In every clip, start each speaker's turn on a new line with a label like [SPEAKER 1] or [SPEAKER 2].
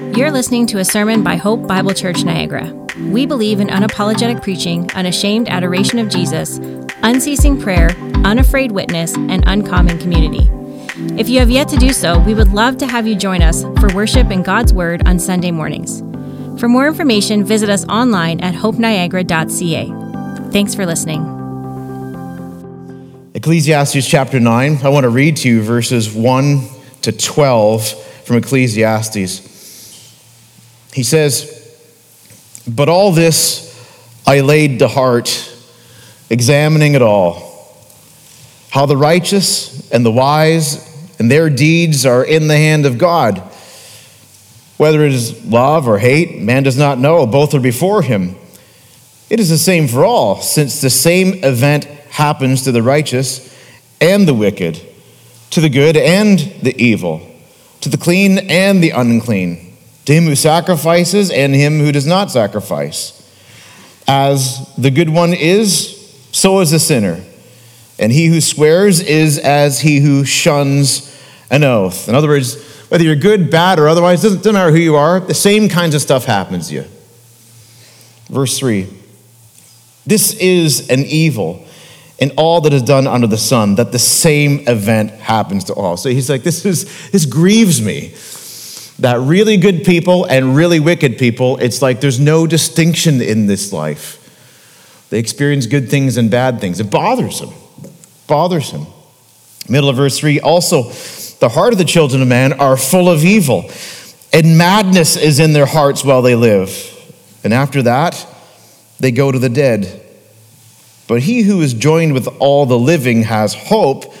[SPEAKER 1] You're listening to a sermon by Hope Bible Church Niagara. We believe in unapologetic preaching, unashamed adoration of Jesus, unceasing prayer, unafraid witness, and uncommon community. If you have yet to do so, we would love to have you join us for worship in God's Word on Sunday mornings. For more information, visit us online at hopeniagara.ca. Thanks for listening.
[SPEAKER 2] Ecclesiastes chapter 9. I want to read to you verses 1 to 12 from Ecclesiastes. He says, But all this I laid to heart, examining it all. How the righteous and the wise and their deeds are in the hand of God. Whether it is love or hate, man does not know. Both are before him. It is the same for all, since the same event happens to the righteous and the wicked, to the good and the evil, to the clean and the unclean, to him who sacrifices and him who does not sacrifice. As the good one is, so is the sinner. And he who swears is as he who shuns an oath. In other words, whether you're good, bad, or otherwise, doesn't, doesn't matter who you are, the same kinds of stuff happens to you. Verse 3 This is an evil in all that is done under the sun, that the same event happens to all. So he's like, this is this grieves me. That really good people and really wicked people, it's like there's no distinction in this life. They experience good things and bad things. It bothers him. Bothers him. Middle of verse 3 also, the heart of the children of man are full of evil, and madness is in their hearts while they live. And after that, they go to the dead. But he who is joined with all the living has hope,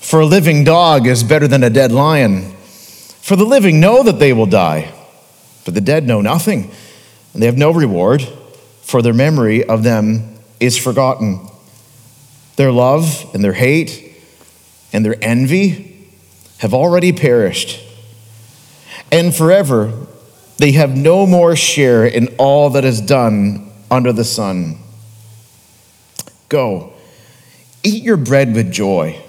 [SPEAKER 2] for a living dog is better than a dead lion. For the living know that they will die, but the dead know nothing, and they have no reward, for their memory of them is forgotten. Their love and their hate and their envy have already perished, and forever they have no more share in all that is done under the sun. Go, eat your bread with joy,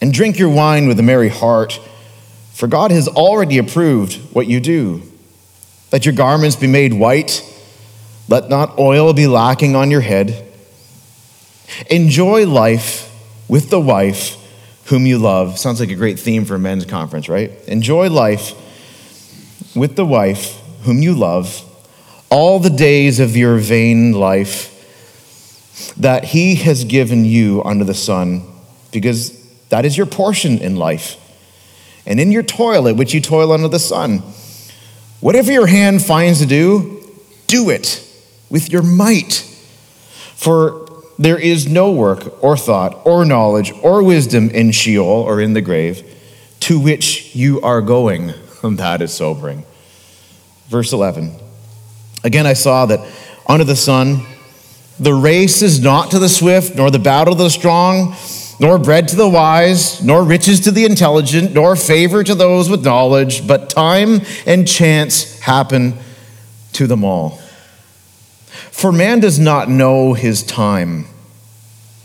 [SPEAKER 2] and drink your wine with a merry heart, for God has already approved what you do. Let your garments be made white, let not oil be lacking on your head. Enjoy life with the wife whom you love. Sounds like a great theme for a men's conference, right? Enjoy life with the wife whom you love all the days of your vain life that He has given you under the sun, because that is your portion in life. And in your toil at which you toil under the sun, whatever your hand finds to do, do it with your might. For there is no work or thought or knowledge or wisdom in Sheol or in the grave to which you are going. that is sobering. Verse 11. Again, I saw that under the sun, the race is not to the swift, nor the battle to the strong, nor bread to the wise, nor riches to the intelligent, nor favor to those with knowledge, but time and chance happen to them all. For man does not know his time,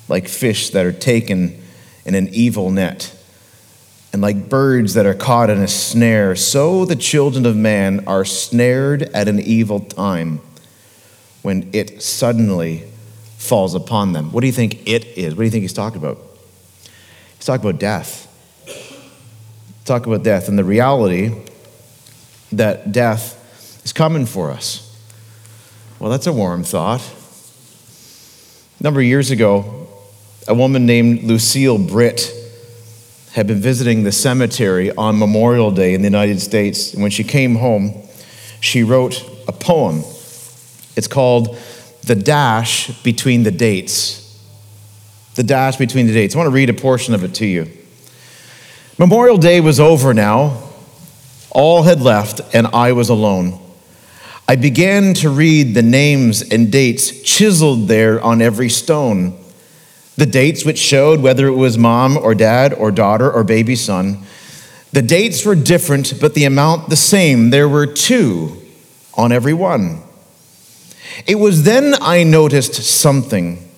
[SPEAKER 2] like fish that are taken in an evil net, and like birds that are caught in a snare, so the children of man are snared at an evil time when it suddenly falls upon them. What do you think it is? What do you think he's talking about? He's talking about death. Talk about death and the reality that death is coming for us. Well, that's a warm thought. A number of years ago, a woman named Lucille Britt had been visiting the cemetery on Memorial Day in the United States. And when she came home, she wrote a poem. It's called The Dash Between the Dates. The dash between the dates. I want to read a portion of it to you. Memorial Day was over now. All had left, and I was alone. I began to read the names and dates chiseled there on every stone. The dates which showed whether it was mom or dad or daughter or baby son. The dates were different, but the amount the same. There were two on every one. It was then I noticed something.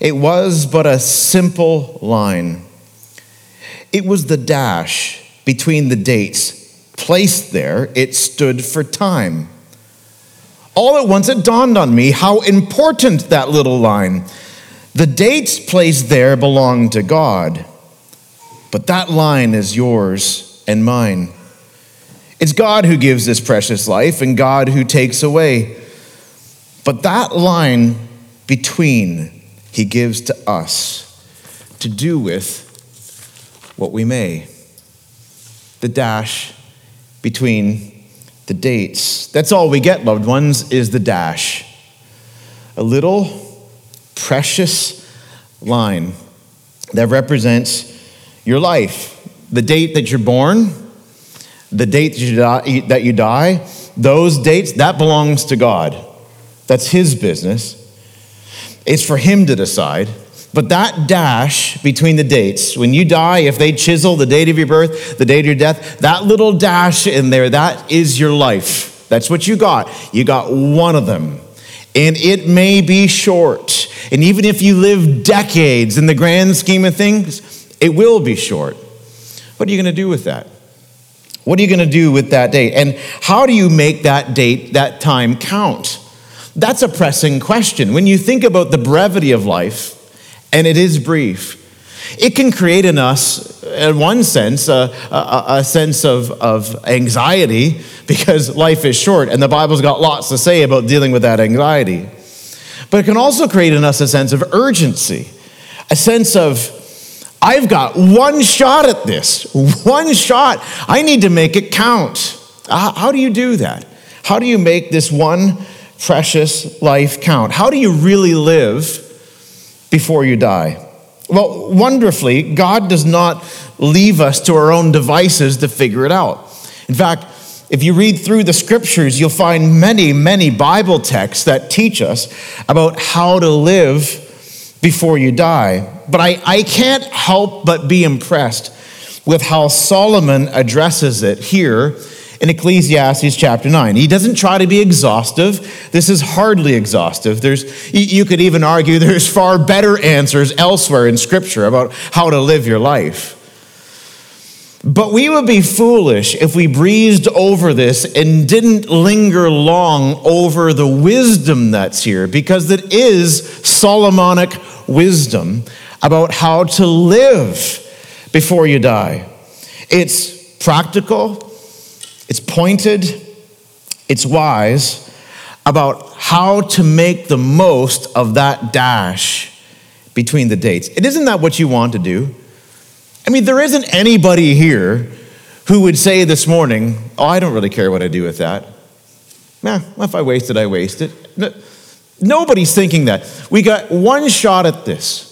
[SPEAKER 2] It was but a simple line. It was the dash between the dates placed there, it stood for time. All at once it dawned on me how important that little line. The dates placed there belong to God, but that line is yours and mine. It's God who gives this precious life and God who takes away. But that line between, He gives to us to do with what we may. The dash between the dates. That's all we get, loved ones, is the dash. A little precious line that represents your life. The date that you're born, the date that you die, those dates, that belongs to God. That's His business. It's for Him to decide. But that dash between the dates, when you die, if they chisel the date of your birth, the date of your death, that little dash in there, that is your life. That's what you got. You got one of them. And it may be short. And even if you live decades in the grand scheme of things, it will be short. What are you going to do with that? What are you going to do with that date? And how do you make that date, that time count? That's a pressing question. When you think about the brevity of life, and it is brief. It can create in us, in one sense, a, a, a, sense of, of anxiety because life is short, and the Bible's got lots to say about dealing with that anxiety. But it can also create in us a sense of urgency, a sense of, I've got one shot at this, one shot. I need to make it count. How do you do that? How do you make this one precious life count? How do you really live? before you die. Well, wonderfully, God does not leave us to our own devices to figure it out. In fact, if you read through the scriptures, you'll find many, many Bible texts that teach us about how to live before you die. But I, I can't help but be impressed with how Solomon addresses it here in Ecclesiastes chapter 9. He doesn't try to be exhaustive. This is hardly exhaustive. There's, you could even argue there's far better answers elsewhere in Scripture about how to live your life. But we would be foolish if we breezed over this and didn't linger long over the wisdom that's here, because it is Solomonic wisdom about how to live before you die. It's practical, it's pointed, it's wise about how to make the most of that dash between the dates. It isn't that what you want to do? I mean, there isn't anybody here who would say this morning, Oh, I don't really care what I do with that. Nah, if I waste it, I waste it. Nobody's thinking that. We got one shot at this.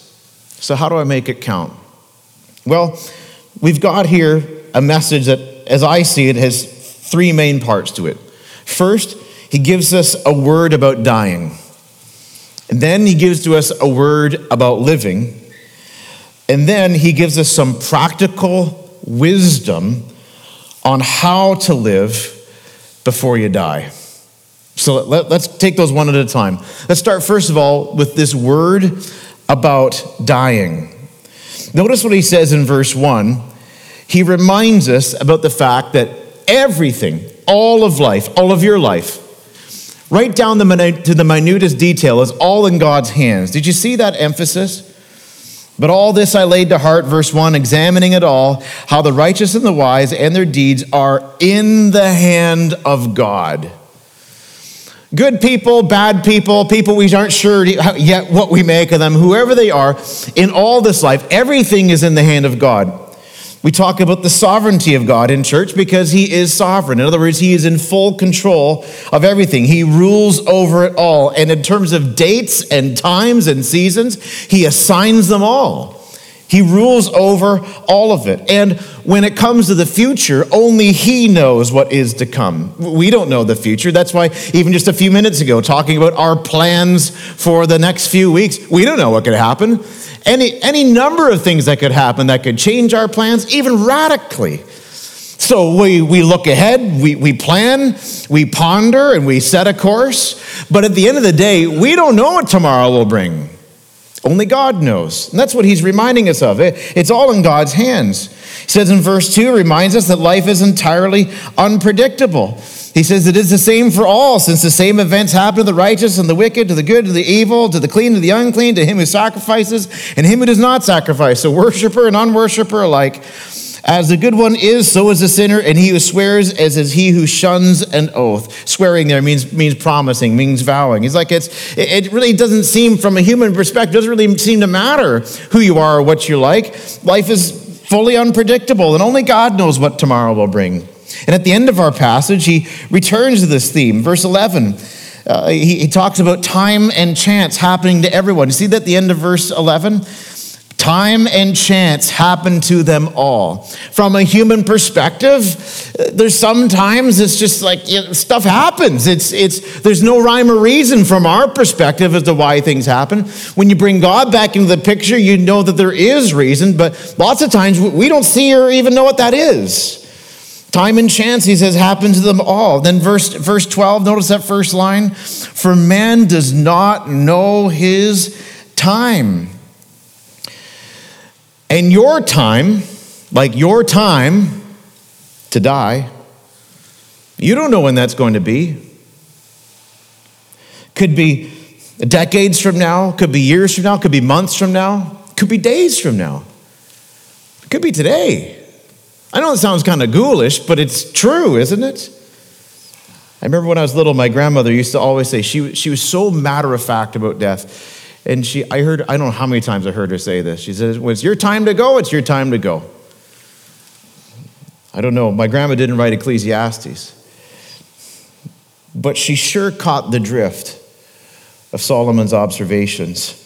[SPEAKER 2] So, how do I make it count? Well, we've got here a message that, as I see it, has three main parts to it. First, he gives us a word about dying. And then he gives to us a word about living. And then he gives us some practical wisdom on how to live before you die. So let, us take those one at a time. Let's start, first of all, with this word about dying. Notice what he says in verse 1. He reminds us about the fact that everything, all of life, all of your life, right down the, to the minutest detail, is all in God's hands. Did you see that emphasis? But all this I laid to heart, verse 1, examining it all, how the righteous and the wise and their deeds are in the hand of God. Good people, bad people, people we aren't sure yet what we make of them, whoever they are, in all this life, everything is in the hand of God. We talk about the sovereignty of God in church because He is sovereign. In other words, He is in full control of everything. He rules over it all. And in terms of dates and times and seasons, He assigns them all. He rules over all of it. And when it comes to the future, only He knows what is to come. We don't know the future. That's why, even just a few minutes ago, talking about our plans for the next few weeks, we don't know what could happen. Any, any number of things that could happen that could change our plans, even radically. So we, we look ahead, we, we plan, we ponder, and we set a course. But at the end of the day, we don't know what tomorrow will bring. Only God knows. And that's what he's reminding us of. It's all in God's hands. He says in verse 2, reminds us that life is entirely unpredictable. He says it is the same for all, since the same events happen to the righteous and the wicked, to the good, to the evil, to the clean, to the unclean, to him who sacrifices, and him who does not sacrifice, so worshiper and unworshiper alike. As the good one is, so is the sinner, and he who swears as is he who shuns an oath. Swearing there means, means promising, means vowing. He's like, it's, it really doesn't seem, from a human perspective, doesn't really seem to matter who you are or what you're like. Life is fully unpredictable, and only God knows what tomorrow will bring. And at the end of our passage, he returns to this theme. Verse 11, uh, he, he talks about time and chance happening to everyone. You see that at the end of verse 11? Time and chance happen to them all. From a human perspective, there's sometimes it's just like you know, stuff happens. It's, it's, there's no rhyme or reason from our perspective as to why things happen. When you bring God back into the picture, you know that there is reason, but lots of times we don't see or even know what that is. Time and chance, he says, happen to them all. Then verse, verse 12, notice that first line. For man does not know his time. And your time, like your time to die, you don't know when that's going to be. Could be decades from now, could be years from now, could be months from now, could be days from now. Could be today. I know it sounds kind of ghoulish, but it's true, isn't it? I remember when I was little, my grandmother used to always say she, she was so matter of fact about death. And she, I heard, I don't know how many times I heard her say this. She says, When it's your time to go, it's your time to go. I don't know. My grandma didn't write Ecclesiastes. But she sure caught the drift of Solomon's observations.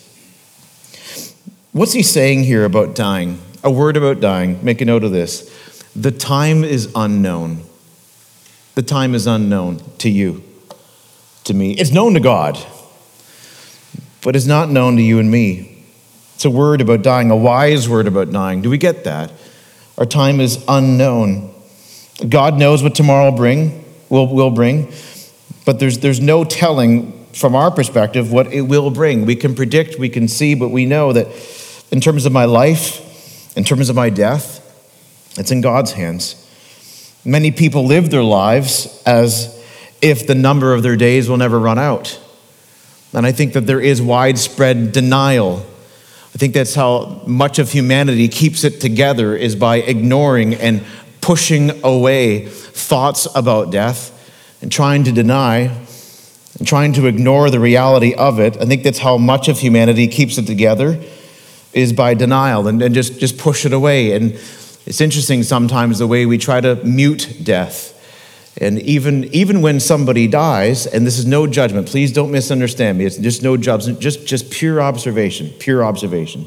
[SPEAKER 2] What's he saying here about dying? A word about dying. Make a note of this. The time is unknown. The time is unknown to you, to me. It's known to God but is not known to you and me. It's a word about dying, a wise word about dying. Do we get that? Our time is unknown. God knows what tomorrow will bring, will, will bring, but there's, there's no telling from our perspective what it will bring. We can predict, we can see, but we know that in terms of my life, in terms of my death, it's in God's hands. Many people live their lives as if the number of their days will never run out. And I think that there is widespread denial. I think that's how much of humanity keeps it together is by ignoring and pushing away thoughts about death and trying to deny and trying to ignore the reality of it. I think that's how much of humanity keeps it together is by denial and, and just, just push it away. And it's interesting sometimes the way we try to mute death and even, even when somebody dies, and this is no judgment, please don't misunderstand me. It's just no judgment, just, just pure observation, pure observation.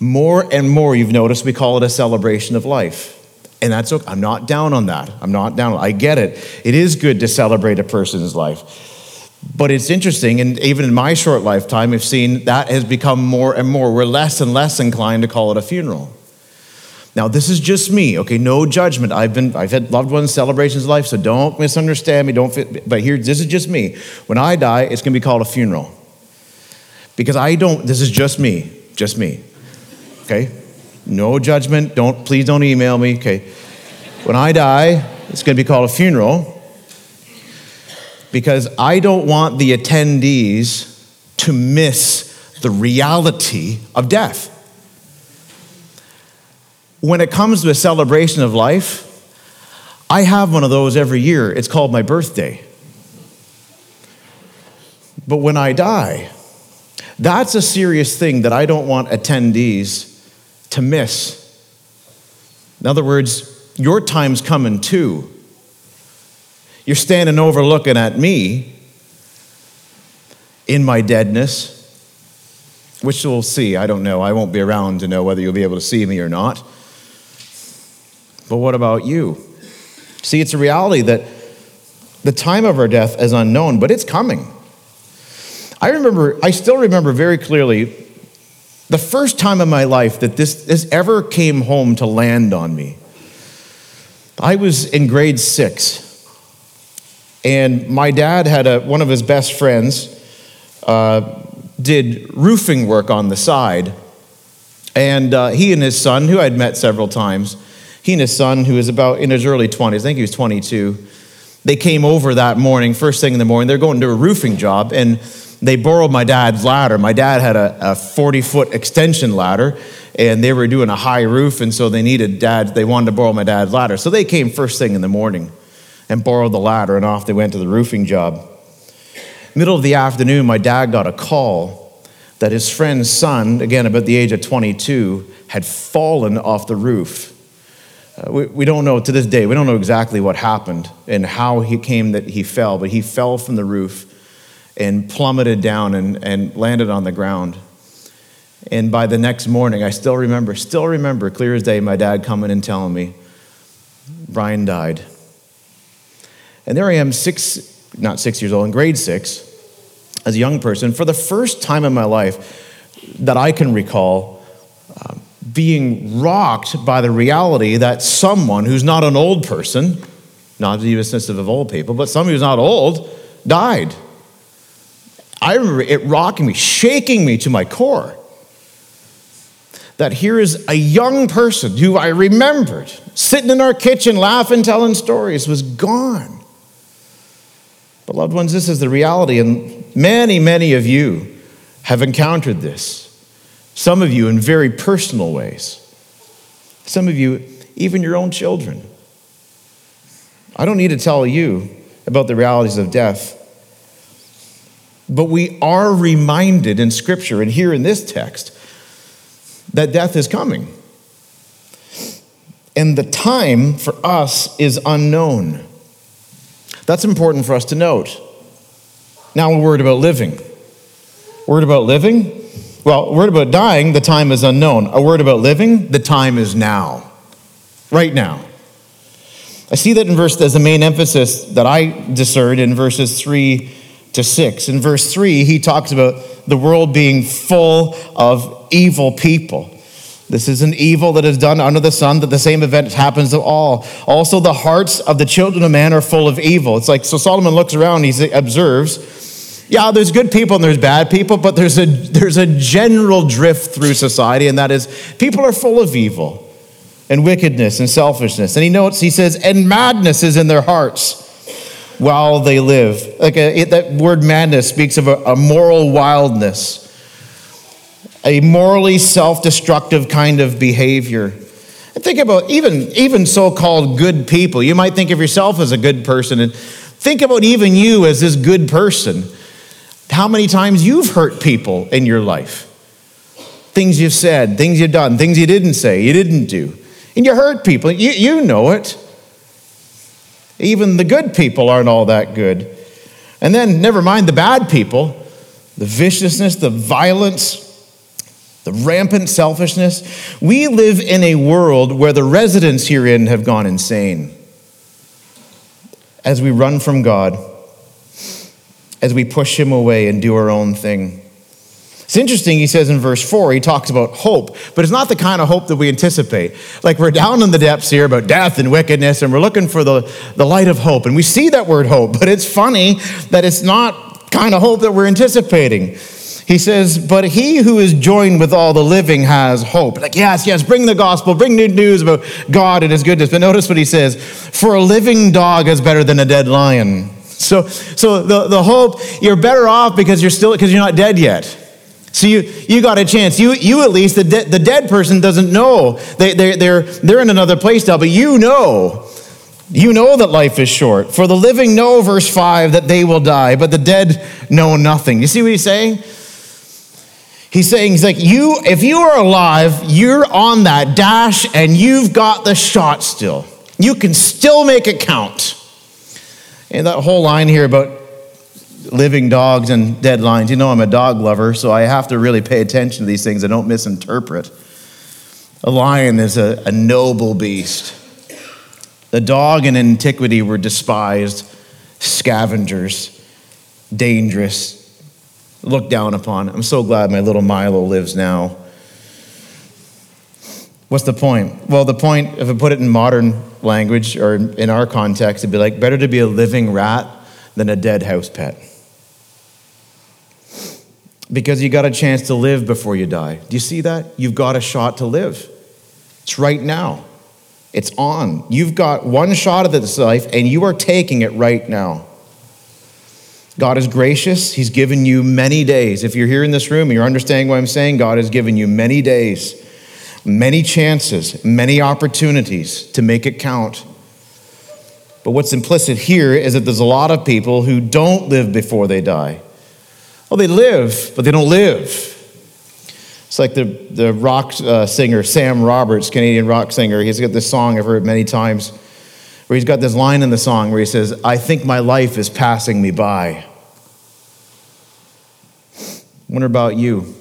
[SPEAKER 2] More and more, you've noticed, we call it a celebration of life. And that's okay. I'm not down on that. I'm not down. I get it. It is good to celebrate a person's life. But it's interesting, and even in my short lifetime, I've seen that has become more and more. We're less and less inclined to call it a funeral. Now, this is just me, okay? No judgment. I've been, I've had loved ones, celebrations of life, so don't misunderstand me. Don't fit, but here, this is just me. When I die, it's gonna be called a funeral. Because I don't, this is just me, just me, okay? No judgment. Don't, please don't email me, okay? When I die, it's gonna be called a funeral because I don't want the attendees to miss the reality of death when it comes to a celebration of life, I have one of those every year. It's called my birthday. But when I die, that's a serious thing that I don't want attendees to miss. In other words, your time's coming too. You're standing over looking at me in my deadness, which we'll see. I don't know. I won't be around to know whether you'll be able to see me or not. But what about you? See, it's a reality that the time of our death is unknown, but it's coming. I remember, I still remember very clearly the first time in my life that this, this ever came home to land on me. I was in grade six, and my dad had a, one of his best friends uh, did roofing work on the side. And uh, he and his son, who I'd met several times, he and his son, who was about in his early 20s, I think he was 22, they came over that morning, first thing in the morning. They're going to a roofing job, and they borrowed my dad's ladder. My dad had a 40 foot extension ladder, and they were doing a high roof, and so they needed dad, they wanted to borrow my dad's ladder. So they came first thing in the morning and borrowed the ladder, and off they went to the roofing job. Middle of the afternoon, my dad got a call that his friend's son, again about the age of 22, had fallen off the roof. Uh, we, we don't know to this day, we don't know exactly what happened and how he came that he fell, but he fell from the roof and plummeted down and, and landed on the ground. And by the next morning, I still remember, still remember, clear as day, my dad coming and telling me, Brian died. And there I am, six, not six years old, in grade six, as a young person, for the first time in my life that I can recall, being rocked by the reality that someone who's not an old person, not even sensitive of old people, but someone who's not old, died. I remember it rocking me, shaking me to my core. That here is a young person who I remembered sitting in our kitchen laughing, telling stories, was gone. But, loved ones, this is the reality, and many, many of you have encountered this. Some of you in very personal ways, some of you, even your own children. I don't need to tell you about the realities of death. But we are reminded in Scripture and here in this text that death is coming. And the time for us is unknown. That's important for us to note. Now, we're worried about living. Worried about living? Well, a word about dying, the time is unknown. A word about living, the time is now. Right now. I see that in verse, as the main emphasis that I discern in verses 3 to 6. In verse 3, he talks about the world being full of evil people. This is an evil that is done under the sun, that the same event happens to all. Also, the hearts of the children of man are full of evil. It's like, so Solomon looks around, he observes, yeah, there's good people and there's bad people, but there's a, there's a general drift through society, and that is people are full of evil and wickedness and selfishness. And he notes, he says, and madness is in their hearts while they live. Like a, it, that word madness speaks of a, a moral wildness, a morally self destructive kind of behavior. And think about even, even so called good people. You might think of yourself as a good person, and think about even you as this good person. How many times you've hurt people in your life? Things you've said, things you've done, things you didn't say, you didn't do. And you hurt people. You, you know it. Even the good people aren't all that good. And then, never mind the bad people, the viciousness, the violence, the rampant selfishness. We live in a world where the residents herein have gone insane. As we run from God, as we push Him away and do our own thing. It's interesting, he says in verse 4, he talks about hope, but it's not the kind of hope that we anticipate. Like we're down in the depths here about death and wickedness, and we're looking for the, the light of hope. And we see that word hope, but it's funny that it's not kind of hope that we're anticipating. He says, But he who is joined with all the living has hope. Like, yes, yes, bring the gospel, bring good news about God and his goodness. But notice what he says For a living dog is better than a dead lion. So, so the, the hope, you're better off because you're still because you're not dead yet. So you, you got a chance. You, you at least, the, de- the dead person doesn't know. They, they, they're, they're in another place now, but you know. You know that life is short. For the living know, verse 5, that they will die, but the dead know nothing. You see what he's saying? He's saying, he's like, you, if you are alive, you're on that dash and you've got the shot still. You can still make it count. And that whole line here about living dogs and dead lions. You know, I'm a dog lover, so I have to really pay attention to these things. I don't misinterpret. A lion is a, a noble beast. The dog in antiquity were despised, scavengers, dangerous, looked down upon. I'm so glad my little Milo lives now. What's the point? Well, the point, if I put it in modern language or in our context, it'd be like better to be a living rat than a dead house pet. because you got a chance to live before you die. Do you see that? You've got a shot to live. It's right now. It's on. You've got one shot at this life, and you are taking it right now. God is gracious. He's given you many days. If you're here in this room and you're understanding what I'm saying, God has given you many days, many chances, many opportunities to make it count. But what's implicit here is that there's a lot of people who don't live before they die. Well, they live, but they don't live. It's like the, the rock uh, singer, Sam Roberts, Canadian rock singer. He's got this song I've heard many times where he's got this line in the song where he says, I think my life is passing me by. Wonder about you.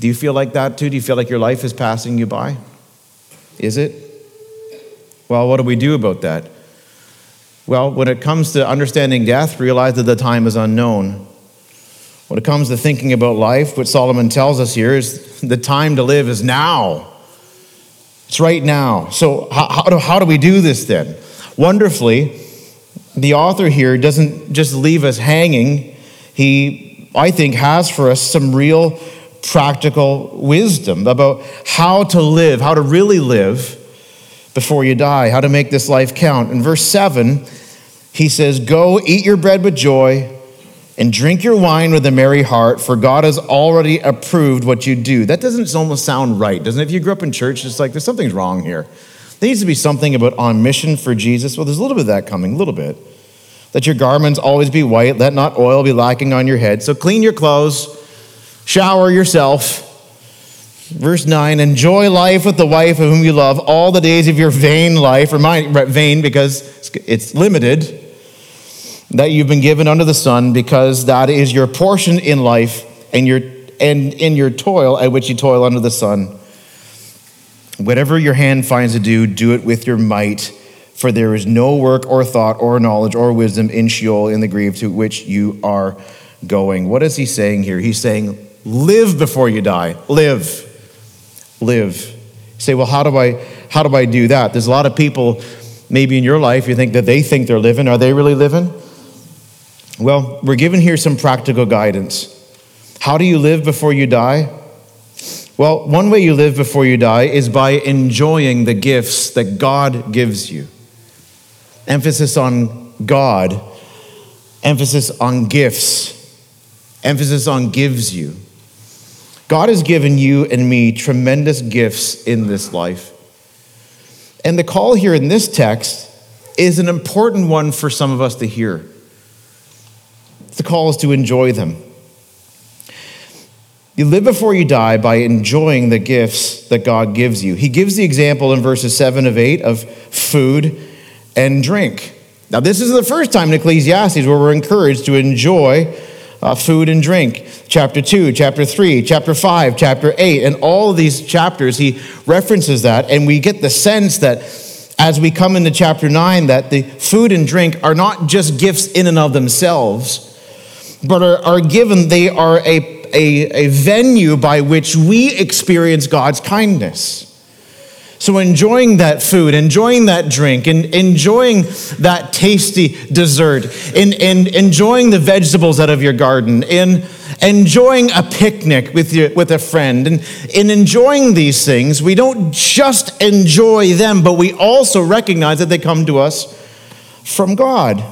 [SPEAKER 2] Do you feel like that too? Do you feel like your life is passing you by? Is it? Well, what do we do about that? Well, when it comes to understanding death, realize that the time is unknown. When it comes to thinking about life, what Solomon tells us here is the time to live is now. It's right now. So, how, how, do, how do we do this then? Wonderfully, the author here doesn't just leave us hanging. He, I think, has for us some real practical wisdom about how to live, how to really live before you die, how to make this life count. In verse 7, he says, Go eat your bread with joy and drink your wine with a merry heart, for God has already approved what you do. That doesn't almost sound right, doesn't it? If you grew up in church, it's like there's something's wrong here. There needs to be something about on mission for Jesus. Well, there's a little bit of that coming, a little bit. That your garments always be white, let not oil be lacking on your head. So clean your clothes, shower yourself. Verse 9, enjoy life with the wife of whom you love all the days of your vain life. Remind, vain because it's limited that you've been given under the sun, because that is your portion in life and your and in your toil at which you toil under the sun. Whatever your hand finds to do, do it with your might, for there is no work or thought or knowledge or wisdom in Sheol in the grave to which you are going. What is he saying here? He's saying, live before you die. Live. Live. You say, well, how do I how do I do that? There's a lot of people, maybe in your life, you think that they think they're living. Are they really living? Well, we're given here some practical guidance. How do you live before you die? Well, one way you live before you die is by enjoying the gifts that God gives you. Emphasis on God, emphasis on gifts, emphasis on gives you. God has given you and me tremendous gifts in this life. And the call here in this text is an important one for some of us to hear. The call is to enjoy them. You live before you die by enjoying the gifts that God gives you. He gives the example in verses 7 of 8 of food and drink. Now, this is the first time in Ecclesiastes where we're encouraged to enjoy uh, food and drink. Chapter 2, chapter 3, chapter 5, chapter 8, and all these chapters, he references that, and we get the sense that as we come into chapter 9, that the food and drink are not just gifts in and of themselves, but are, are given, they are a a, a venue by which we experience God's kindness. So, enjoying that food, enjoying that drink, and enjoying that tasty dessert, and, and enjoying the vegetables out of your garden, and enjoying a picnic with, your, with a friend, and in enjoying these things, we don't just enjoy them, but we also recognize that they come to us from God.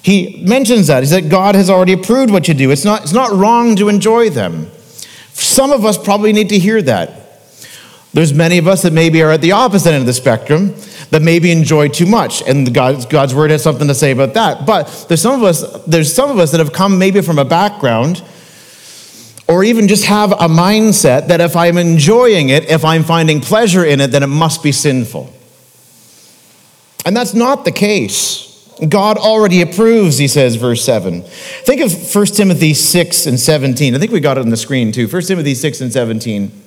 [SPEAKER 2] He mentions that. He said, God has already approved what you do. It's not, it's not wrong to enjoy them. Some of us probably need to hear that. There's many of us that maybe are at the opposite end of the spectrum that maybe enjoy too much, and God's, God's word has something to say about that. But there's some of us, there's some of us that have come maybe from a background or even just have a mindset that if I'm enjoying it, if I'm finding pleasure in it, then it must be sinful. And that's not the case. God already approves, he says, verse 7. Think of 1 Timothy 6 and 17. I think we got it on the screen too. 1 Timothy 6 and 17.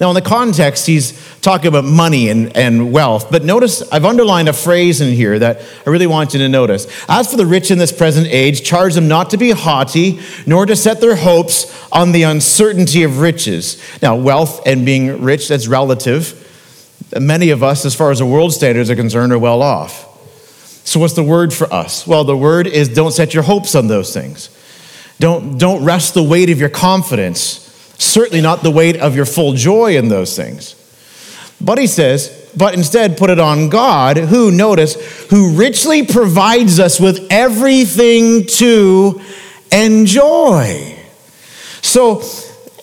[SPEAKER 2] Now, in the context, he's talking about money and, and wealth. But notice I've underlined a phrase in here that I really want you to notice. As for the rich in this present age, charge them not to be haughty, nor to set their hopes on the uncertainty of riches. Now, wealth and being rich, that's relative. Many of us, as far as the world standards are concerned, are well off. So, what's the word for us? Well, the word is don't set your hopes on those things. Don't, don't rest the weight of your confidence, certainly not the weight of your full joy in those things. But he says, but instead put it on God, who, notice, who richly provides us with everything to enjoy. So,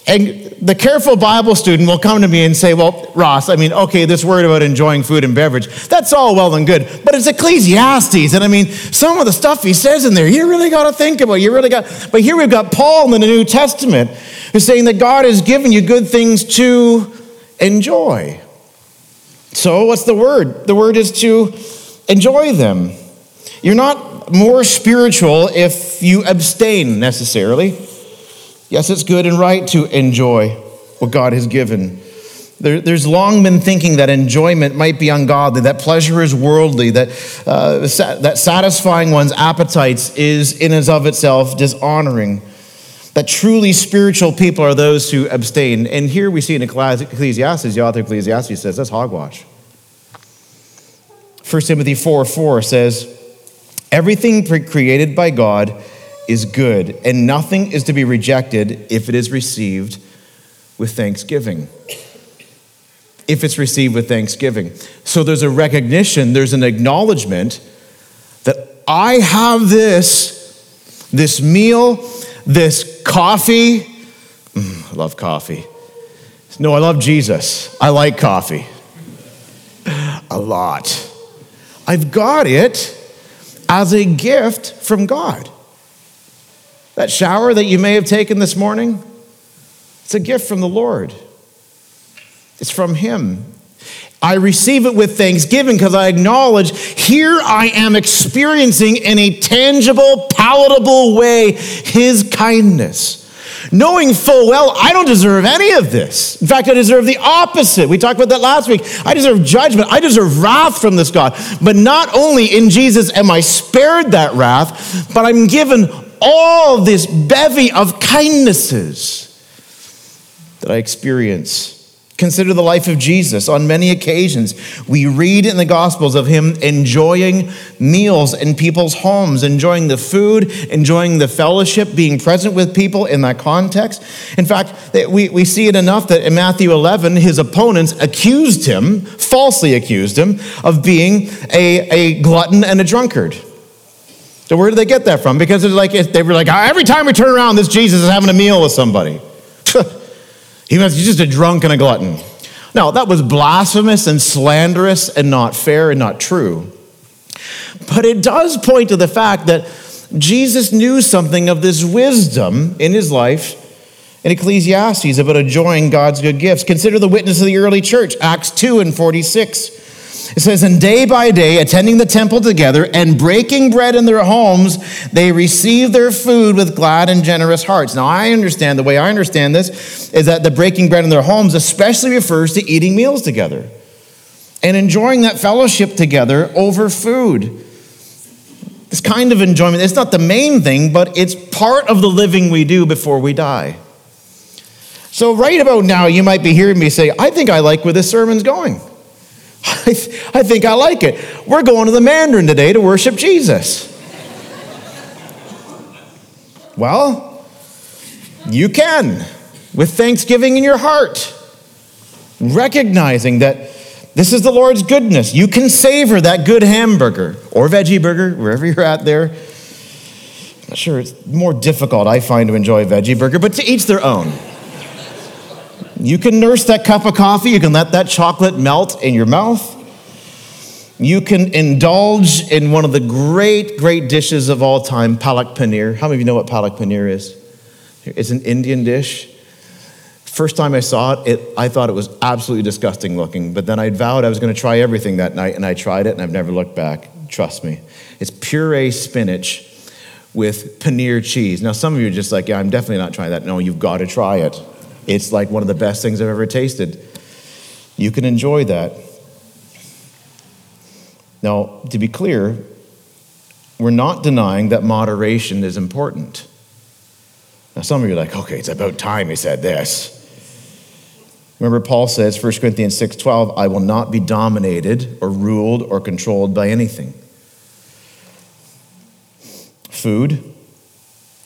[SPEAKER 2] and the careful Bible student will come to me and say, Well, Ross, I mean, okay, this word about enjoying food and beverage, that's all well and good, but it's Ecclesiastes. And I mean, some of the stuff he says in there, you really got to think about. You really got, but here we've got Paul in the New Testament who's saying that God has given you good things to enjoy. So, what's the word? The word is to enjoy them. You're not more spiritual if you abstain necessarily. Yes, it's good and right to enjoy what God has given. There, there's long been thinking that enjoyment might be ungodly, that pleasure is worldly, that, uh, that satisfying one's appetites is in and of itself dishonoring, that truly spiritual people are those who abstain. And here we see in Ecclesiastes, the author of Ecclesiastes says that's hogwash. 1 Timothy 4 4 says, Everything created by God is good, and nothing is to be rejected if it is received with thanksgiving. If it's received with thanksgiving. So there's a recognition, there's an acknowledgement that I have this, this meal, this coffee. Mm, I love coffee. No, I love Jesus. I like coffee a lot. I've got it as a gift from God. That shower that you may have taken this morning, it's a gift from the Lord. It's from Him. I receive it with thanksgiving because I acknowledge here I am experiencing in a tangible, palatable way His kindness. Knowing full well I don't deserve any of this. In fact, I deserve the opposite. We talked about that last week. I deserve judgment. I deserve wrath from this God. But not only in Jesus am I spared that wrath, but I'm given all this bevy of kindnesses that I experience. Consider the life of Jesus. On many occasions, we read in the Gospels of him enjoying meals in people's homes, enjoying the food, enjoying the fellowship, being present with people in that context. In fact, we, we see it enough that in Matthew 11, his opponents accused him, falsely accused him, of being a, a glutton and a drunkard. So where did they get that from? Because it's like they were like, ah, every time we turn around, this Jesus is having a meal with somebody. He was just a drunk and a glutton. Now, that was blasphemous and slanderous and not fair and not true. But it does point to the fact that Jesus knew something of this wisdom in his life in Ecclesiastes about enjoying God's good gifts. Consider the witness of the early church, Acts 2 and 46. It says, And day by day, attending the temple together and breaking bread in their homes, they received their food with glad and generous hearts. Now, I understand, the way I understand this is that the breaking bread in their homes especially refers to eating meals together and enjoying that fellowship together over food. This kind of enjoyment, it's not the main thing, but it's part of the living we do before we die. So, right about now, you might be hearing me say, I think I like where this sermon's going. I, th- I think I like it. We're going to the Mandarin today to worship Jesus. well, you can with thanksgiving in your heart, recognizing that this is the Lord's goodness. You can savor that good hamburger or veggie burger, wherever you're at there. I'm not sure it's more difficult, I find, to enjoy veggie burger, but to each their own. You can nurse that cup of coffee, you can let that chocolate melt in your mouth. You can indulge in one of the great, great dishes of all time, palak paneer. How many of you know what palak paneer is? It's an Indian dish. First time I saw it, it, I thought it was absolutely disgusting looking, but then I vowed I was going to try everything that night, and I tried it, and I've never looked back. Trust me. It's puree spinach with paneer cheese. Now, some of you are just like, yeah, I'm definitely not trying that. No, you've got to try it. It's like one of the best things I've ever tasted. You can enjoy that. Now, to be clear, we're not denying that moderation is important. Now, some of you are like, okay, it's about time he said this. Remember, Paul says, 1 Corinthians 6:12, I will not be dominated or ruled or controlled by anything. Food,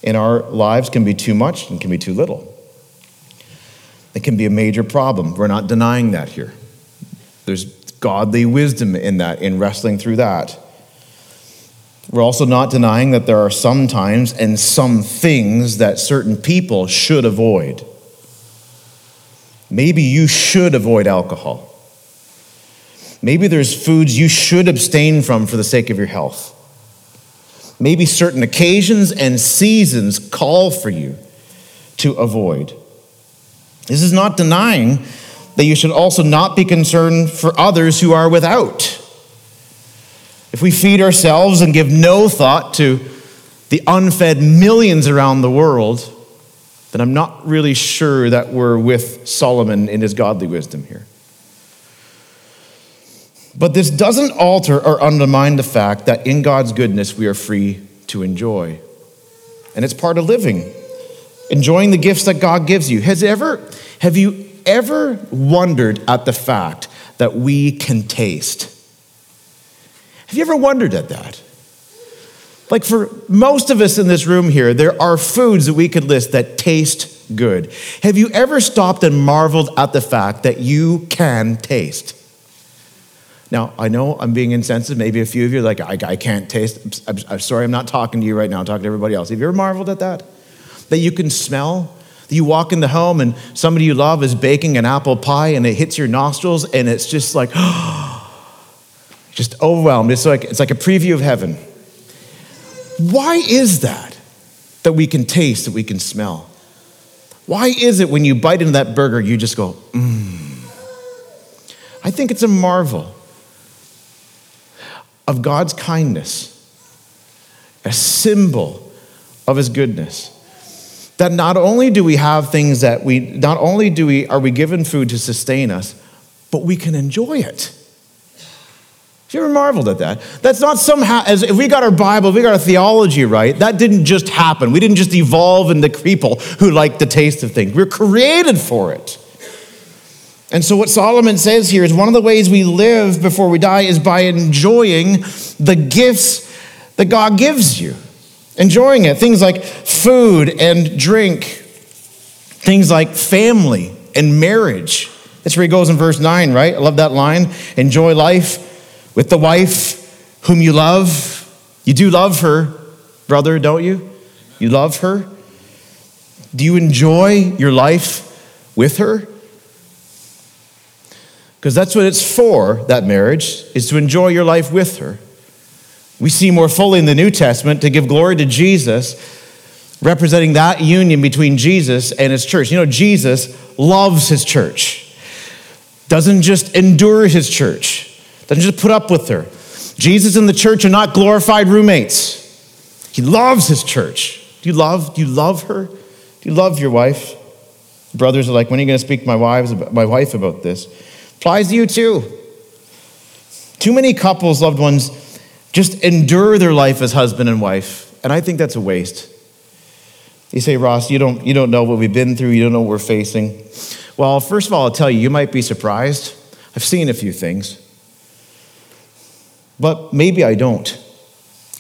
[SPEAKER 2] in our lives can be too much and can be too little. It can be a major problem. We're not denying that here. There's godly wisdom in that, in wrestling through that. We're also not denying that there are some times and some things that certain people should avoid. Maybe you should avoid alcohol. Maybe there's foods you should abstain from for the sake of your health. Maybe certain occasions and seasons call for you to avoid. This is not denying that you should also not be concerned for others who are without. If we feed ourselves and give no thought to the unfed millions around the world, then I'm not really sure that we're with Solomon in his godly wisdom here. But this doesn't alter or undermine the fact that in God's goodness we are free to enjoy. And it's part of living, enjoying the gifts that God gives you. Has ever, have you ever wondered at the fact that we can taste? Have you ever wondered at that? Like for most of us in this room here, there are foods that we could list that taste good. Have you ever stopped and marveled at the fact that you can taste? Now, I know I'm being insensitive. Maybe a few of you are like, I, I can't taste. I'm, I'm, sorry, I'm not talking to you right now. I'm talking to everybody else. Have you ever marveled at that? That you can smell? That you walk in the home and somebody you love is baking an apple pie and it hits your nostrils and it's just like, just overwhelmed. It's like, it's like a preview of heaven. Why is that? That we can taste, that we can smell? Why is it when you bite into that burger, you just go, mmm? I think it's a marvel of God's kindness, a symbol of his goodness. That not only do we have things that we, not only do we, are we given food to sustain us, but we can enjoy it. Have you ever marveled at that? That's not somehow, as if we got our Bible, we got our theology right, that didn't just happen. We didn't just evolve into people who like the taste of things. We're created for it. And so, what Solomon says here is one of the ways we live before we die is by enjoying the gifts that God gives you. Enjoying it. Things like food and drink, things like family and marriage. That's where he goes in verse 9, right? I love that line. Enjoy life with the wife whom you love. You do love her, brother, don't you? You love her. Do you enjoy your life with her? Because that's what it's for, that marriage, is to enjoy your life with her. We see more fully in the New Testament to give glory to Jesus, representing that union between Jesus and his church. You know, Jesus loves his church, doesn't just endure his church, doesn't just put up with her. Jesus and the church are not glorified roommates. He loves his church. Do you love? Do you love her? Do you love your wife? Brothers are like, when are you going to speak to my wives, my wife about this? Applies to you too. Too many couples, loved ones, just endure their life as husband and wife, and I think that's a waste. You say, Ross, you don't, you don't know what we've been through, you don't know what we're facing. Well, first of all, I'll tell you, you might be surprised. I've seen a few things, but maybe I don't.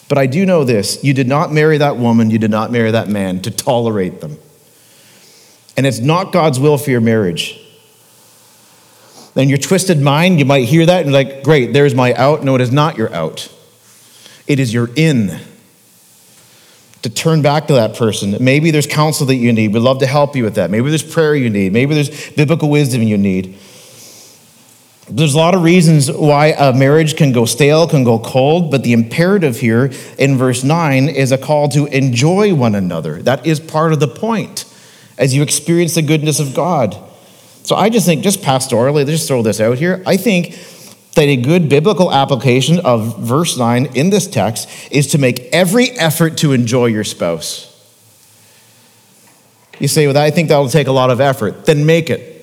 [SPEAKER 2] But I do know this you did not marry that woman, you did not marry that man to tolerate them. And it's not God's will for your marriage. In your twisted mind, you might hear that and like, great, there's my out. No, it is not your out. It is your in. To turn back to that person. Maybe there's counsel that you need. We'd love to help you with that. Maybe there's prayer you need. Maybe there's biblical wisdom you need. There's a lot of reasons why a marriage can go stale, can go cold, but the imperative here in verse 9 is a call to enjoy one another. That is part of the point as you experience the goodness of God. So I just think, just pastorally, just throw this out here. I think that a good biblical application of verse 9 in this text is to make every effort to enjoy your spouse. You say, well, I think that will take a lot of effort. Then make it.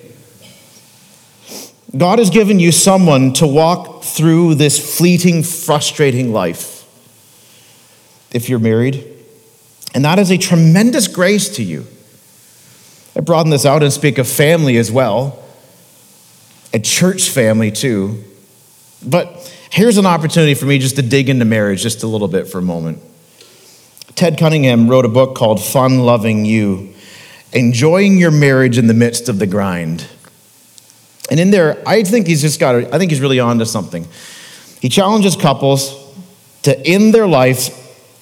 [SPEAKER 2] God has given you someone to walk through this fleeting, frustrating life if you're married. And that is a tremendous grace to you. I broaden this out and speak of family as well, a church family too. But here's an opportunity for me just to dig into marriage just a little bit for a moment. Ted Cunningham wrote a book called Fun Loving You Enjoying Your Marriage in the Midst of the Grind. And in there, I think he's just got, I think he's really on to something. He challenges couples to, in their life,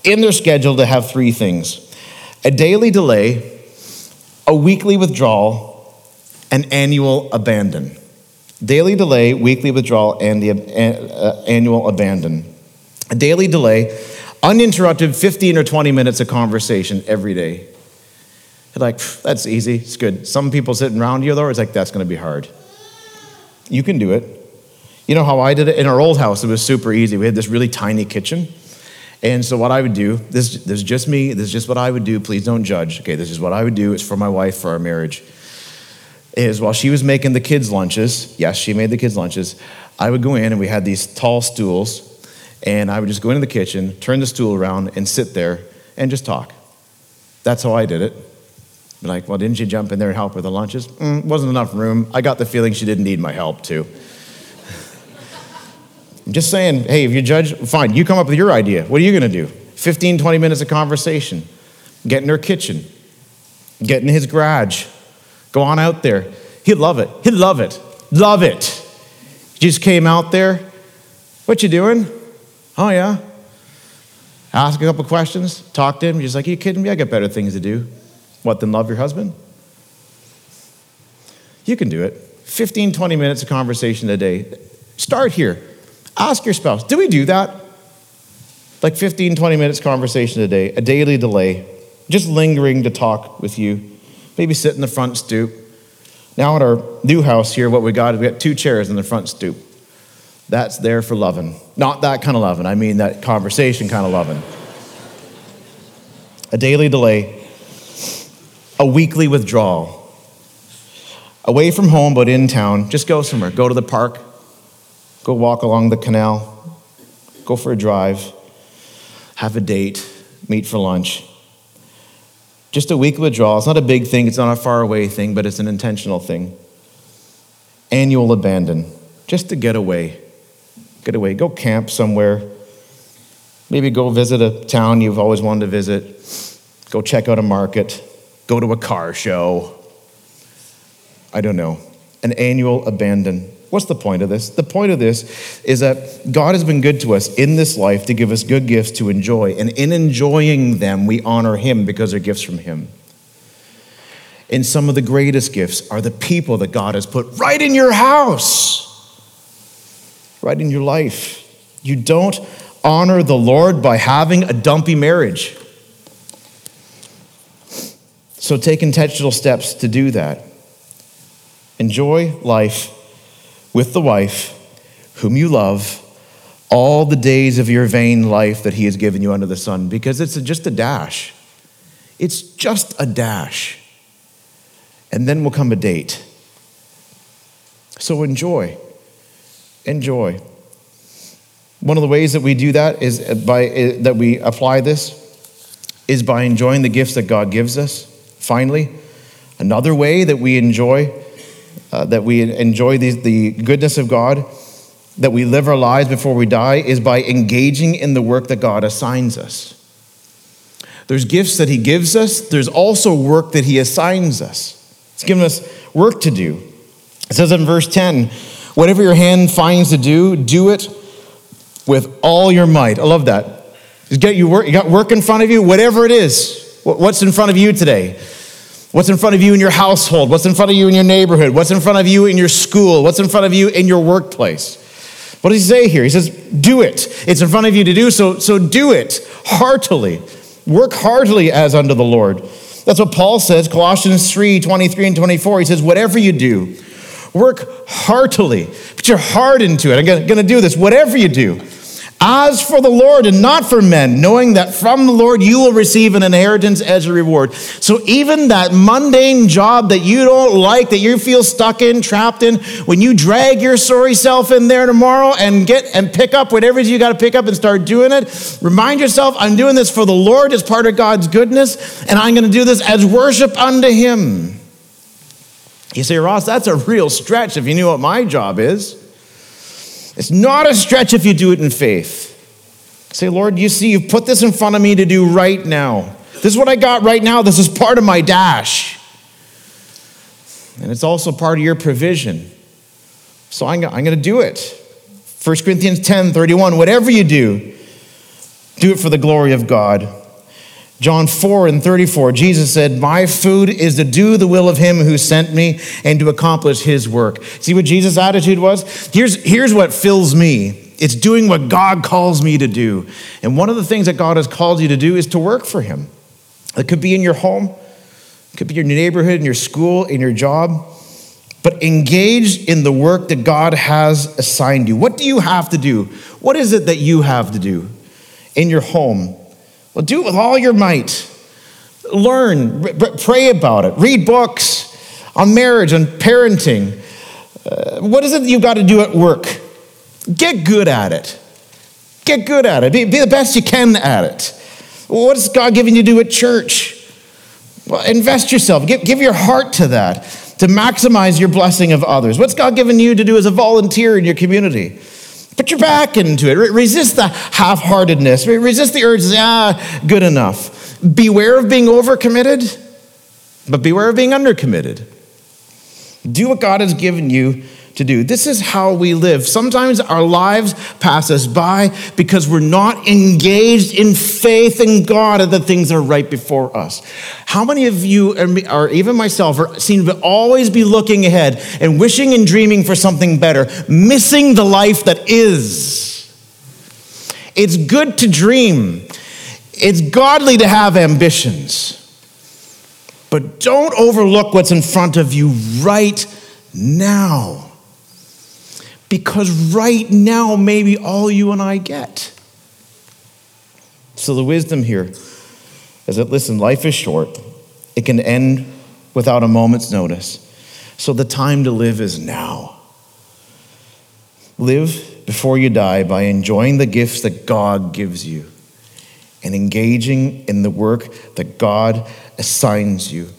[SPEAKER 2] in their schedule, to have three things a daily delay, a weekly withdrawal, an annual abandon. Daily delay, weekly withdrawal, and the uh, annual abandon. A daily delay, uninterrupted 15 or 20 minutes of conversation every day. You're like, that's easy, it's good. Some people sitting around you, though, it's like, that's to be hard. You can do it. You know how I did it? In our old house, it was super easy. We had this really tiny kitchen. And so, what I would do, this, this is just me, this is just what I would do. Please don't judge. Okay, this is what I would do. It's for my wife, for our marriage. Is while she was making the kids' lunches, yes, she made the kids' lunches, I would go in and we had these tall stools, and I would just go into the kitchen, turn the stool around, and sit there and just talk. That's how I did it. Like, well, didn't you jump in there and help with the lunches? Mm, wasn't enough room. I got the feeling she didn't need my help, too. I'm just saying, hey, if you judge, fine, you come up with your idea. What are you going to do? 15, 20 minutes of conversation. Get in her kitchen. Get in his garage. Go on out there. He'd love it. He'd love it. Love it. Just came out there. What you doing? Oh, yeah. Ask a couple questions. Talk to him. He's like, Are you kidding me? I got better things to do. What, than love your husband? You can do it. 15, 20 minutes of conversation a day. Start here. Ask your spouse, do we do that? Like 15, 20 minutes conversation a day, a daily delay, just lingering to talk with you. Maybe sit in the front stoop. Now at our new house here, what we got is we got two chairs in the front stoop. That's there for loving. Not that kind of loving, I mean that conversation kind of loving. A daily delay, a weekly withdrawal. Away from home, but in town, just go somewhere. Go to the park, Go walk along the canal, go for a drive, have a date, meet for lunch. Just a week withdrawal. It's not a big thing, it's not a far away thing, but it's an intentional thing. Annual abandon, just to get away. Get away. Go camp somewhere. Maybe go visit a town you've always wanted to visit. Go check out a market. Go to a car show. I don't know. An annual abandon. What's the point of this? The point of this is that God has been good to us in this life to give us good gifts to enjoy. And in enjoying them, we honor Him because they're gifts from Him. And some of the greatest gifts are the people that God has put right in your house, right in your life. You don't honor the Lord by having a dumpy marriage. So take intentional steps to do that. Enjoy life with the wife whom you love all the days of your vain life that he has given you under the sun because it's just a dash. It's just a dash. And then will come a date. So enjoy. Enjoy. One of the ways that we do that is uh, by uh, that we apply this is by enjoying the gifts that God gives us. Finally, another way that we enjoy uh, that we enjoy the, the goodness of God, that we live our lives before we die, is by engaging in the work that God assigns us. There's gifts that He gives us, there's also work that He assigns us. He's given us work to do. It says in verse 10 whatever your hand finds to do, do it with all your might. I love that. Got, you, work, you got work in front of you, whatever it is. What's in front of you today? What's in front of you in your household? What's in front of you in your neighborhood? What's in front of you in your school? What's in front of you in your workplace? What does he say here? He says, Do it. It's in front of you to do so, so do it heartily. Work heartily as unto the Lord. That's what Paul says, Colossians 3 23 and 24. He says, Whatever you do, work heartily. Put your heart into it. I'm going to do this. Whatever you do, as for the Lord and not for men, knowing that from the Lord you will receive an inheritance as a reward. So even that mundane job that you don't like, that you feel stuck in, trapped in, when you drag your sorry self in there tomorrow and get and pick up whatever you got to pick up and start doing it, remind yourself, I'm doing this for the Lord as part of God's goodness, and I'm going to do this as worship unto Him. You say, Ross, that's a real stretch if you knew what my job is. It's not a stretch if you do it in faith. Say, Lord, you see, you've put this in front of me to do right now. This is what I got right now. This is part of my dash. And it's also part of your provision. So I'm, I'm going to do it. 1 Corinthians 10 31, whatever you do, do it for the glory of God. John 4 and 34, Jesus said, My food is to do the will of him who sent me and to accomplish his work. See what Jesus' attitude was? Here's, here's what fills me it's doing what God calls me to do. And one of the things that God has called you to do is to work for him. It could be in your home, it could be your neighborhood, in your school, in your job. But engage in the work that God has assigned you. What do you have to do? What is it that you have to do in your home? Well, do it with all your might. Learn, pray about it, read books on marriage, on parenting. Uh, what is it you've got to do at work? Get good at it. Get good at it. Be, be the best you can at it. What is God giving you to do at church? Well, invest yourself. Give, give your heart to that to maximize your blessing of others. What's God given you to do as a volunteer in your community? Put your back into it. Resist the half heartedness. Resist the urge to say, ah, good enough. Beware of being overcommitted, but beware of being undercommitted. Do what God has given you to do. This is how we live. Sometimes our lives pass us by because we're not engaged in faith in God and the things that are right before us. How many of you, or even myself, are, seem to always be looking ahead and wishing and dreaming for something better, missing the life that is? It's good to dream. It's godly to have ambitions. But don't overlook what's in front of you right now because right now, maybe all you and I get. So, the wisdom here is that listen, life is short, it can end without a moment's notice. So, the time to live is now. Live before you die by enjoying the gifts that God gives you and engaging in the work that God assigns you.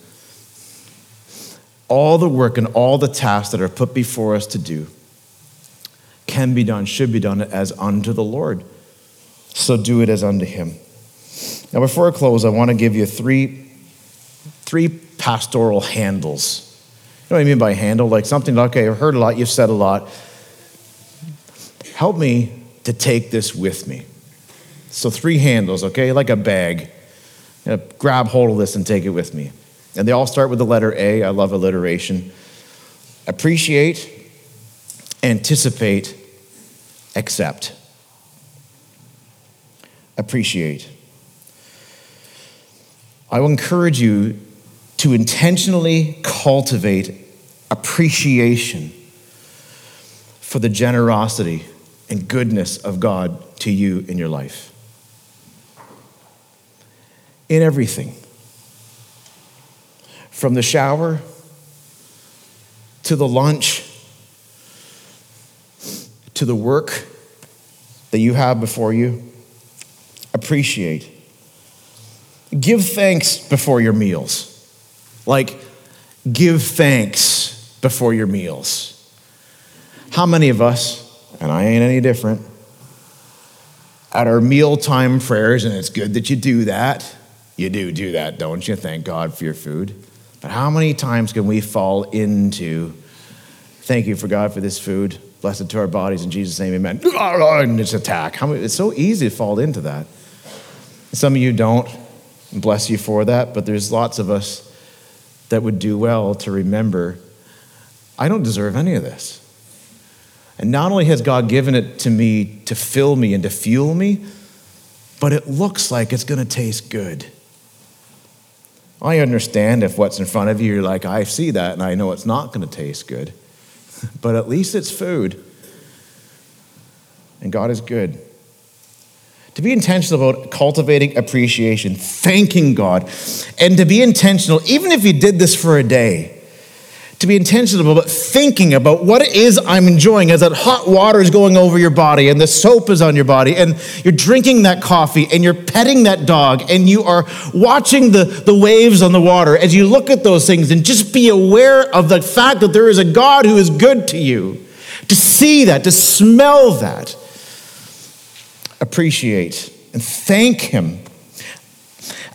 [SPEAKER 2] All the work and all the tasks that are put before us to do can be done, should be done as unto the Lord. So do it as unto him. Now, before I close, I want to give you three, three pastoral handles. You know what I mean by handle? Like something, okay, I've heard a lot, you've said a lot. Help me to take this with me. So, three handles, okay, like a bag. You know, grab hold of this and take it with me. And they all start with the letter A. I love alliteration. Appreciate, anticipate, accept, appreciate. I will encourage you to intentionally cultivate appreciation for the generosity and goodness of God to you in your life. In everything. From the shower to the lunch to the work that you have before you. Appreciate. Give thanks before your meals. Like, give thanks before your meals. How many of us, and I ain't any different, at our mealtime prayers, and it's good that you do that. You do do that, don't you? Thank God for your food. But how many times can we fall into, thank you for God for this food? Blessed to our bodies in Jesus' name, amen. And it's attack. How many, it's so easy to fall into that. Some of you don't, bless you for that, but there's lots of us that would do well to remember I don't deserve any of this. And not only has God given it to me to fill me and to fuel me, but it looks like it's going to taste good. I understand if what's in front of you, you're like, I see that and I know it's not going to taste good but at least it's food. And God is good. To be intentional about cultivating appreciation, thanking God, and to be intentional, even if you did this for a day, to be intentional about thinking about what it is I'm enjoying as that hot water is going over your body and the soap is on your body and you're drinking that coffee and you're petting that dog and you are watching the, the waves on the water as you look at those things and just be aware of the fact that there is a God who is good to you. To see that, to smell that. appreciate, and thank Him.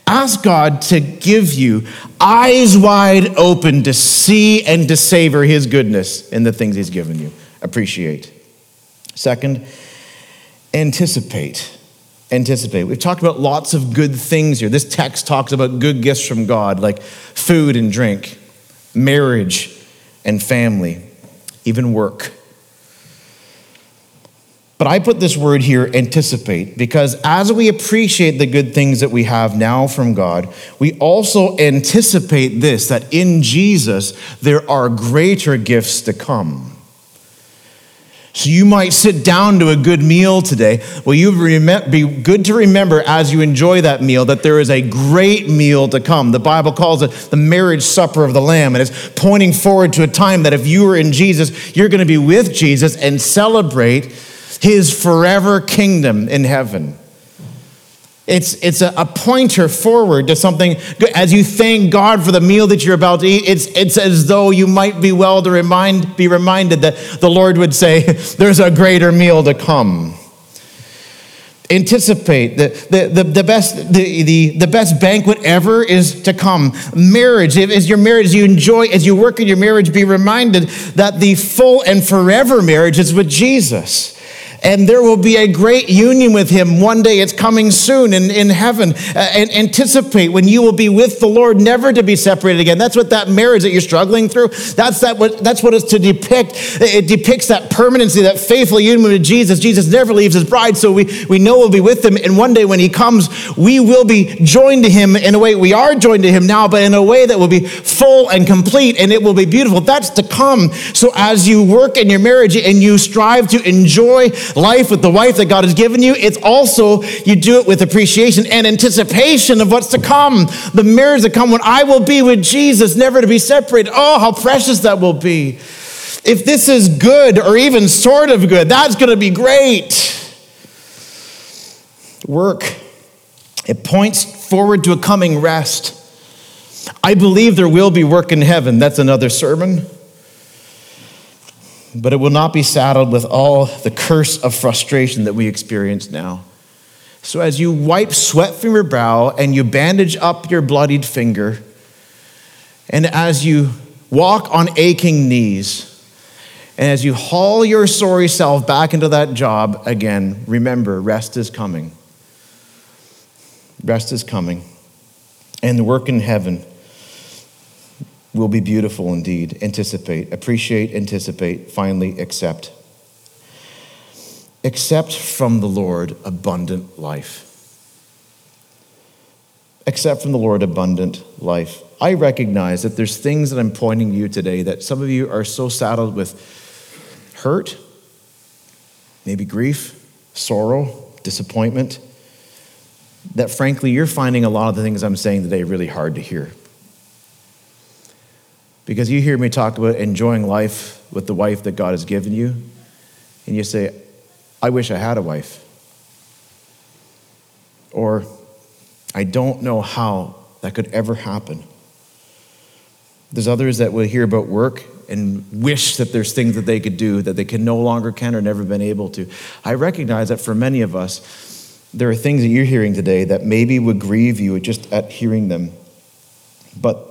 [SPEAKER 2] Ask God to give you eyes wide open to see and to savor His goodness in the things He's given you. Appreciate. Second, anticipate. Anticipate. We've talked about lots of good things here. This text talks about good gifts from God, like food and drink, marriage and family, even work. But I put this word here, anticipate, because as we appreciate the good things that we have now from God, we also anticipate this that in Jesus there are greater gifts to come. So you might sit down to a good meal today. Well, you be good to remember as you enjoy that meal that there is a great meal to come. The Bible calls it the marriage supper of the Lamb, and it's pointing forward to a time that if you are in Jesus, you're going to be with Jesus and celebrate his forever kingdom in heaven. It's, it's a, a, pointer forward to something. As you thank God for the meal that you're about to eat, it's, it's as though you might be well to remind, be reminded that the Lord would say, There's a greater meal to come. Anticipate the, the, the, the, best, the, the, the best banquet ever is to come. Marriage, as your marriage, as you enjoy, as you work in your marriage, be reminded that the full and forever marriage is with Jesus and there will be a great union with him one day. It's coming soon in, in heaven. Uh, and anticipate when you will be with the Lord, never to be separated again. That's what that marriage that you're struggling through, that's, that what, that's what it's to depict. It depicts that permanency, that faithful union with Jesus. Jesus never leaves his bride, so we, we know we'll be with him. And one day when he comes, we will be joined to him in a way, we are joined to him now, but in a way that will be full and complete and it will be beautiful. That's to come. So as you work in your marriage and you strive to enjoy life with the wife that God has given you, it's also you do it with appreciation and anticipation of what's to come. The mirrors that come when I will be with Jesus, never to be separated. Oh, how precious that will be. If this is good or even sort of good, that's going to be great. Work. It points forward to a coming rest. I believe there will be work in heaven. That's another sermon but it will not be saddled with all the curse of frustration that we experience now. So, as you wipe sweat from your brow and you bandage up your bloodied finger, and as you walk on aching knees, and as you haul your sorry self back into that job again, remember rest is coming. Rest is coming. And the work in heaven will be beautiful indeed. Anticipate, appreciate, anticipate, finally accept. Accept from the Lord abundant life. Accept from the Lord abundant life. I recognize that there's things that I'm pointing you today that some of you are so saddled with hurt, maybe grief, sorrow, disappointment, that frankly, you're finding a lot of the things I'm saying today really hard to hear. Because you hear me talk about enjoying life with the wife that God has given you, and you say, I wish I had a wife. Or, I don't know how that could ever happen. There's others that will hear about work and wish that there's things that they could do that they can no longer can or never been able to. I recognize that for many of us, there are things that you're hearing today that maybe would grieve you just at hearing them. But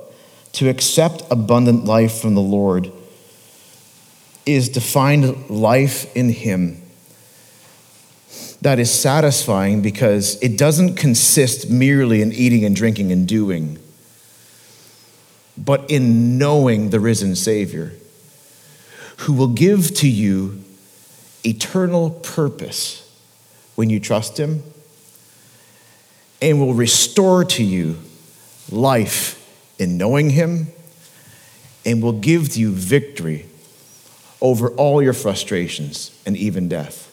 [SPEAKER 2] to accept abundant life from the Lord is to find life in Him that is satisfying because it doesn't consist merely in eating and drinking and doing, but in knowing the risen Savior who will give to you eternal purpose when you trust Him and will restore to you life in knowing Him and will give you victory over all your frustrations and even death.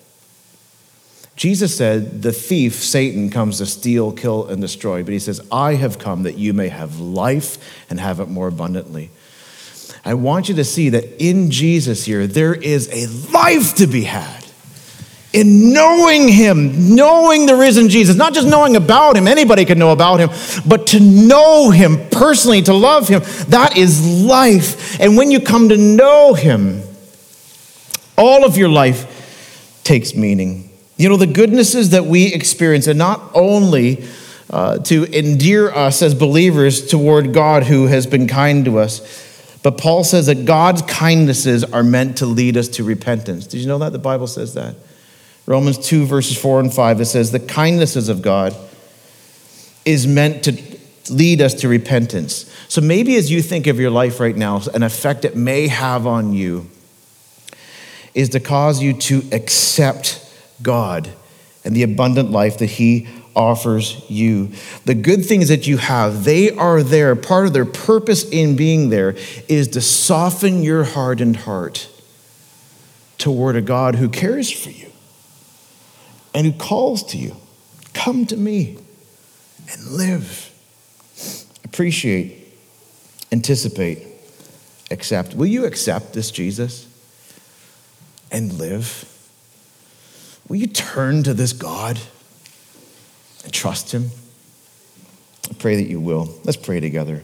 [SPEAKER 2] Jesus said, The thief, Satan, comes to steal, kill, and destroy. But he says, I have come that you may have life and have it more abundantly. I want you to see that in Jesus here, there is a life to be had in knowing him, knowing the risen Jesus, not just knowing about him, anybody can know about him, but to know him personally, to love him, that is life. And when you come to know him, all of your life takes meaning. You know, the goodnesses that we experience, and not only uh, to endear us as believers toward God who has been kind to us, but Paul says that God's kindnesses are meant to lead us to repentance. Did you know that? The Bible says that. Romans 2, verses 4 and 5, it says, The kindnesses of God is meant to lead us to repentance. So maybe as you think of your life right now, an effect it may have on you is to cause you to accept God and the abundant life that He offers you. The good things that you have, they are there. Part of their purpose in being there is to soften your hardened heart toward a God who cares for you and who calls to you. Come to me and live. Appreciate, anticipate, accept. Will you accept this Jesus and live? Will you turn to this God and trust Him? I pray that you will. Let's pray together.